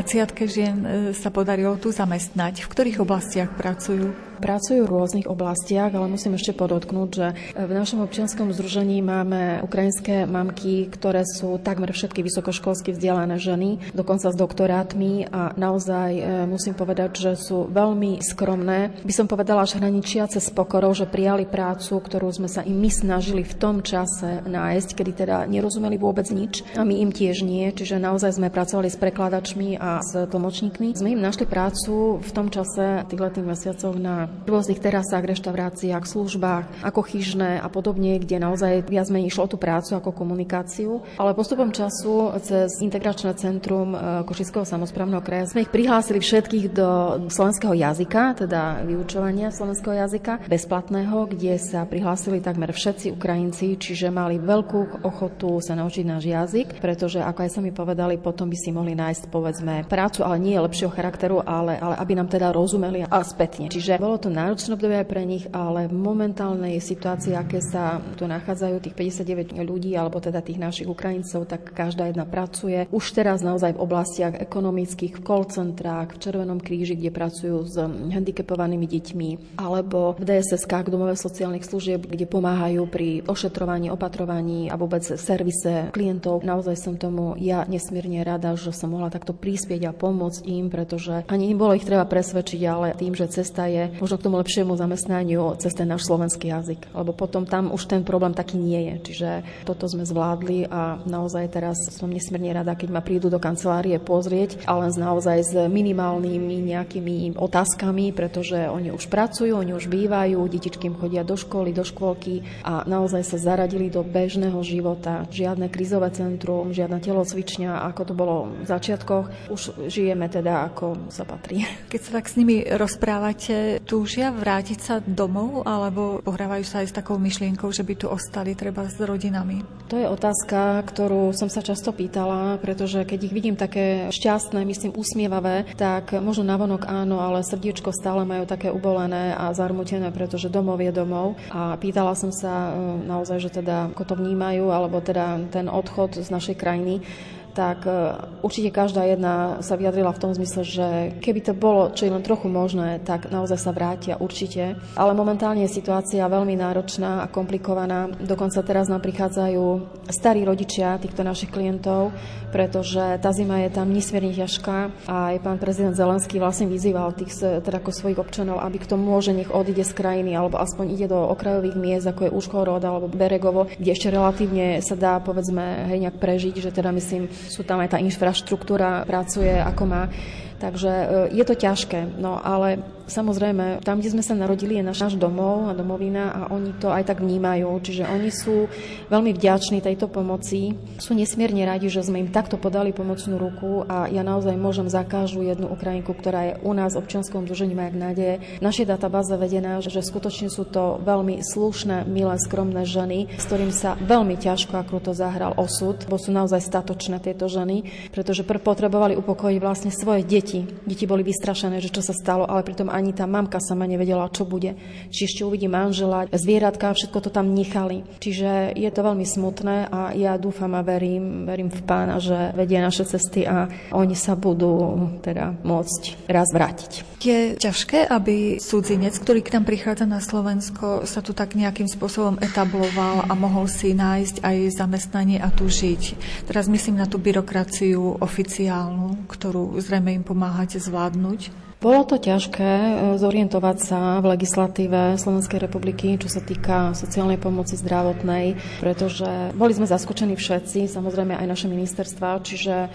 žien e, sa podarilo tu zamestnať. V ktorých oblastiach pracujú? Pracujú v rôznych oblastiach, ale musím ešte podotknúť, že v našom občianskom združení máme ukrajinské mamky, ktoré sú takmer všetky vysokoškolsky vzdelané ženy, dokonca s doktorátmi a naozaj e, musím povedať, že sú veľmi skromné. By som povedala až hraničiace s pokorou, že prijali prácu, ktorú sme sa im my snažili v tom čase nájsť, kedy teda nerozumeli vôbec nič a my im tiež nie, čiže naozaj sme pracovali s prekladačmi a s tlmočníkmi. Sme im našli prácu v tom čase, tých letných mesiacoch na rôznych terasách, reštauráciách, službách, ako chyžné a podobne, kde naozaj viac menej išlo tú prácu ako komunikáciu. Ale postupom času cez integračné centrum e, Košického samozprávneho kraja sme ich prihlásili všetkých do slovenského jazyka, teda vyučovania slovenského jazyka bezplatného, kde sa prihlásili takmer všetci Ukrajinci, čiže mali veľkú ochotu sa naučiť náš jazyk, pretože ako aj sami povedali, potom by si mohli nájsť povedzme prácu, ale nie lepšieho charakteru, ale, ale aby nám teda rozumeli a spätne. Čiže bolo to náročné obdobie aj pre nich, ale v momentálnej situácii, aké sa tu nachádzajú tých 59 ľudí, alebo teda tých našich Ukrajincov, tak každá jedna pracuje. Už teraz naozaj v oblastiach ekonomických, v call centrách, v Červenom kríži, kde pracujú s handicapovanými deťmi, alebo v DSSK, domove sociálnych služieb, kde pomáhajú pri ošetrovaní, opatrovaní a vôbec servise klientov. Naozaj som tomu ja nesmierne rada, že som mohla takto prispieť a pomôcť im, pretože ani im bolo ich treba presvedčiť, ale tým, že cesta je možno k tomu lepšiemu zamestnaniu cez ten náš slovenský jazyk. Lebo potom tam už ten problém taký nie je. Čiže toto sme zvládli a naozaj teraz som nesmierne rada, keď ma prídu do kancelárie pozrieť, ale naozaj s minimálnymi nejakými otázkami, pretože oni už pracujú, oni už bývajú, detičky chodia do školy, do škôlky a naozaj sa zaradili do bežného života. Žiadne krizové centrum, žiadna telocvičňa, ako to bolo v začiatkoch. Už žijeme teda ako sa patrí. Keď sa tak s nimi rozprávate, tu túžia vrátiť sa domov, alebo pohrávajú sa aj s takou myšlienkou, že by tu ostali treba s rodinami? To je otázka, ktorú som sa často pýtala, pretože keď ich vidím také šťastné, myslím usmievavé, tak možno navonok áno, ale srdiečko stále majú také ubolené a zarmutené, pretože domov je domov. A pýtala som sa e, naozaj, že teda ako to vnímajú, alebo teda ten odchod z našej krajiny tak e, určite každá jedna sa vyjadrila v tom zmysle, že keby to bolo čo je len trochu možné, tak naozaj sa vrátia určite. Ale momentálne je situácia veľmi náročná a komplikovaná. Dokonca teraz nám prichádzajú starí rodičia týchto našich klientov, pretože tá zima je tam nesmierne ťažká a aj pán prezident Zelenský vlastne vyzýval tých teda ako svojich občanov, aby kto môže, nech odíde z krajiny alebo aspoň ide do okrajových miest, ako je Užhorod alebo Beregovo, kde ešte relatívne sa dá povedzme hej, nejak prežiť, že teda myslím sú tam aj tá infraštruktúra, pracuje ako má. Takže e, je to ťažké, no ale Samozrejme, tam, kde sme sa narodili, je náš, náš domov a domovina a oni to aj tak vnímajú. Čiže oni sú veľmi vďační tejto pomoci. Sú nesmierne radi, že sme im takto podali pomocnú ruku a ja naozaj môžem za každú jednu Ukrajinku, ktorá je u nás v občianskom združení Majak nádeje, našej databáze vedená, že skutočne sú to veľmi slušné, milé, skromné ženy, s ktorým sa veľmi ťažko ako to zahral osud, bo sú naozaj statočné tieto ženy, pretože potrebovali upokojiť vlastne svoje deti. Deti boli vystrašené, že čo sa stalo, ale pritom ani tá mamka sama nevedela, čo bude. Či ešte uvidí manžela, zvieratka, všetko to tam nechali. Čiže je to veľmi smutné a ja dúfam a verím, verím v pána, že vedie naše cesty a oni sa budú teda môcť raz vrátiť. Je ťažké, aby cudzinec, ktorý k nám prichádza na Slovensko, sa tu tak nejakým spôsobom etabloval a mohol si nájsť aj zamestnanie a tu žiť. Teraz myslím na tú byrokraciu oficiálnu, ktorú zrejme im pomáhate zvládnuť. Bolo to ťažké e, zorientovať sa v legislatíve Slovenskej republiky, čo sa týka sociálnej pomoci zdravotnej, pretože boli sme zaskočení všetci, samozrejme aj naše ministerstva, čiže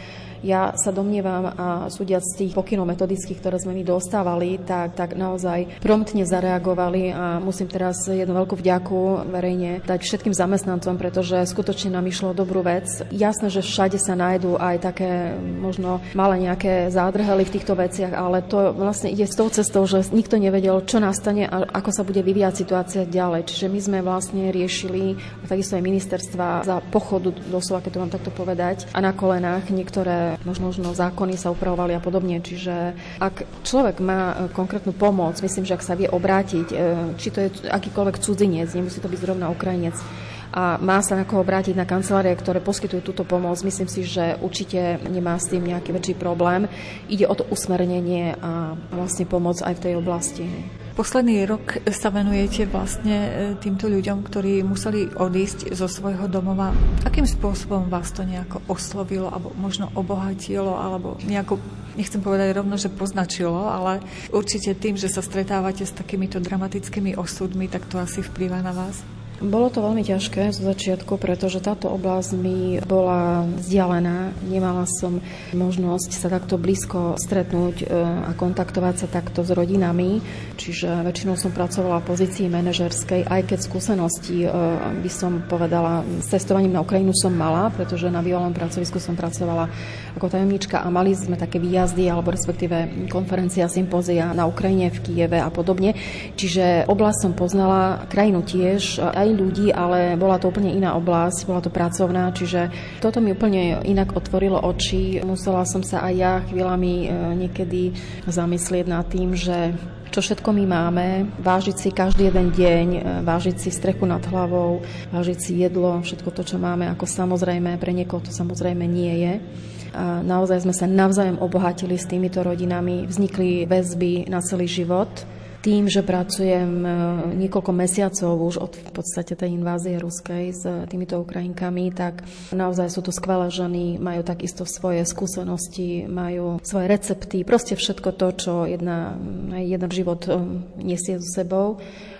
ja sa domnievam a súdiac z tých pokynov metodických, ktoré sme my dostávali, tak, tak naozaj promptne zareagovali a musím teraz jednu veľkú vďaku verejne dať všetkým zamestnancom, pretože skutočne nám išlo dobrú vec. Jasné, že všade sa nájdú aj také možno malé nejaké zádrhely v týchto veciach, ale to vlastne ide s tou cestou, že nikto nevedel, čo nastane a ako sa bude vyvíjať situácia ďalej. Čiže my sme vlastne riešili, takisto aj ministerstva, za pochodu, doslova, keď to mám takto povedať, a na kolenách niektoré možno, možno zákony sa upravovali a podobne. Čiže ak človek má e, konkrétnu pomoc, myslím, že ak sa vie obrátiť, e, či to je akýkoľvek cudzinec, nemusí to byť zrovna Ukrajinec, a má sa na koho obrátiť na kancelárie, ktoré poskytujú túto pomoc. Myslím si, že určite nemá s tým nejaký väčší problém. Ide o to usmernenie a vlastne pomoc aj v tej oblasti. Posledný rok sa venujete vlastne e, týmto ľuďom, ktorí museli odísť zo svojho domova. Akým spôsobom vás to nejako oslovilo, alebo možno obohatilo, alebo nejako, nechcem povedať rovno, že poznačilo, ale určite tým, že sa stretávate s takýmito dramatickými osudmi, tak to asi vplýva na vás? Bolo to veľmi ťažké zo začiatku, pretože táto oblasť mi bola vzdialená. Nemala som možnosť sa takto blízko stretnúť e, a kontaktovať sa takto s rodinami, čiže väčšinou som pracovala v pozícii manažerskej, aj keď skúsenosti e, by som povedala, s cestovaním na Ukrajinu som mala, pretože na bývalom pracovisku som pracovala ako tajomnička a mali sme také výjazdy alebo respektíve konferencia, sympózia na Ukrajine, v Kieve a podobne. Čiže oblasť som poznala, krajinu tiež, aj aj ľudí, ale bola to úplne iná oblasť, bola to pracovná, čiže toto mi úplne inak otvorilo oči. Musela som sa aj ja chvíľami e, niekedy zamyslieť nad tým, že čo všetko my máme, vážiť si každý jeden deň, e, vážiť si strechu nad hlavou, vážiť si jedlo, všetko to, čo máme, ako samozrejme, pre niekoho to samozrejme nie je. A naozaj sme sa navzájom obohatili s týmito rodinami, vznikli väzby na celý život tým, že pracujem e, niekoľko mesiacov už od v podstate tej invázie ruskej s týmito Ukrajinkami, tak naozaj sú to skvelé ženy, majú takisto svoje skúsenosti, majú svoje recepty, proste všetko to, čo jedna, jeden život e, nesie so sebou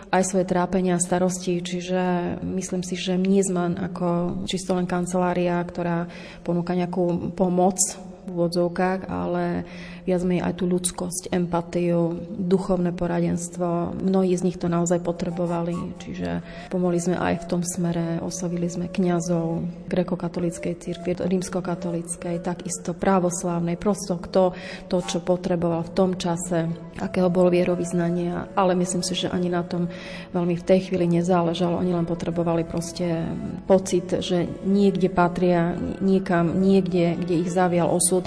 aj svoje trápenia a starosti, čiže myslím si, že nie sme ako čisto len kancelária, ktorá ponúka nejakú pomoc v úvodzovkách, ale viac menej aj tú ľudskosť, empatiu, duchovné poradenstvo. Mnohí z nich to naozaj potrebovali, čiže pomohli sme aj v tom smere, oslovili sme kňazov grekokatolíckej cirkvi, rímskokatolíckej, takisto právoslávnej, prosto kto to, čo potreboval v tom čase, akého bol vierovýznania, ale myslím si, že ani na tom veľmi v tej chvíli nezáležalo. Oni len potrebovali proste pocit, že niekde patria, niekam, niekde, kde ich zavial osud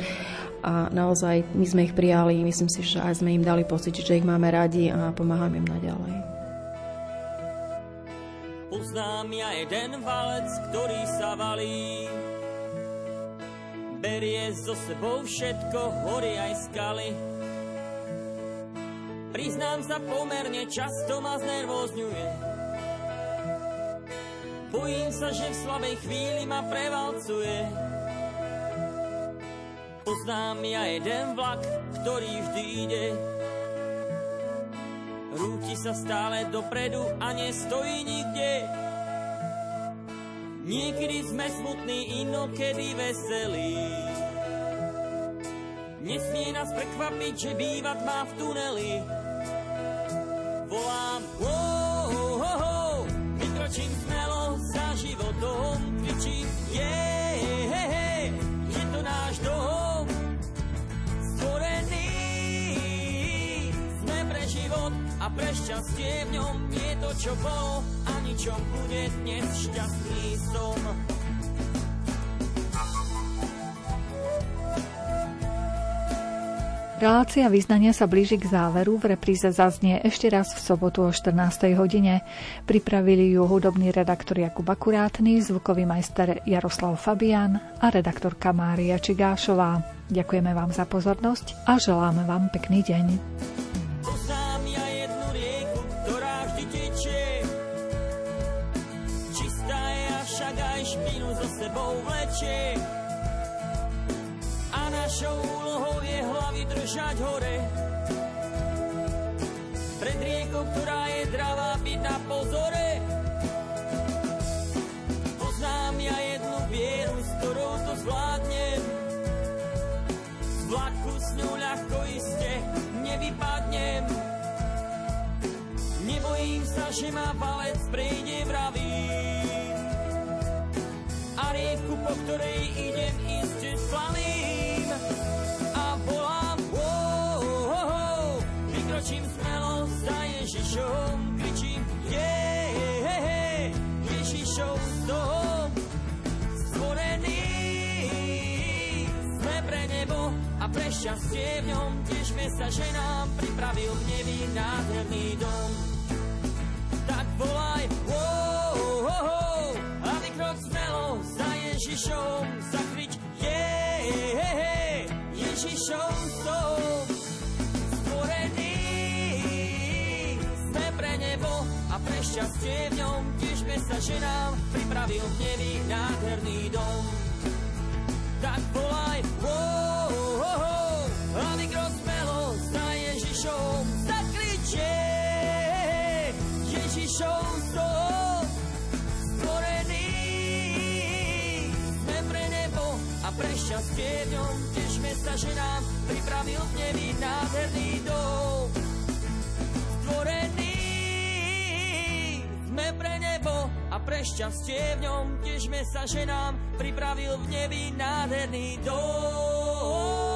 a naozaj my sme ich prijali, myslím si, že aj sme im dali pocit, že ich máme radi a pomáhame im naďalej. Poznám ja jeden valec, ktorý sa valí. Berie so sebou všetko, hory aj skaly. Priznám sa pomerne často ma znervozňuje. Bojím sa, že v slabej chvíli ma prevalcuje Poznám ja jeden vlak, ktorý vždy ide. Rúti sa stále dopredu a nestojí nikde. Niekedy sme smutní, inokedy veselí. Nesmie nás prekvapiť, že bývať má v tuneli. Volám, oh, oh, oh, vykročím smelo za životom, kričím, yeah, a pre šťastie v ňom je to, čo bolo a ničom bude dnes šťastný som. Relácia vyznania sa blíži k záveru, v repríze zaznie ešte raz v sobotu o 14. hodine. Pripravili ju hudobný redaktor Jakub Akurátny, zvukový majster Jaroslav Fabian a redaktorka Mária Čigášová. Ďakujeme vám za pozornosť a želáme vám pekný deň. Vlečie. A našou úlohou je hlavy držať hore. Pred riekou, ktorá je dravá, byť na pozore. Poznám ja jednu vieru, s ktorou to zvládnem. Z vlaku s ňou ľahko iste nevypadnem. Nebojím sa, že ma palec prejde vravý po ktorej idem iste splaným a volám oh, oh, oh, vykročím smelo za Ježišom, kričím yeah, hey, hey, Ježišov dom stvorený sme pre nebo a pre šťastie v ňom. Tešme sa, že nám pripravil v nebi nádherný dom Ježišom zakryť, je, Ježišom som stvorený. Sme pre nebo a pre šťastie v ňom, tešme sa, že nám pripravil nebi nádherný dom. Tak volaj, oh, oh, oh, a vykrok smelo za Ježišom zakryť, je, Ježišom v ňom tešme sa, že nám pripravil nebi nádherný dom. Stvorený sme pre nebo a pre šťastie v ňom tešme sa, že nám pripravil v nebi nádherný dom.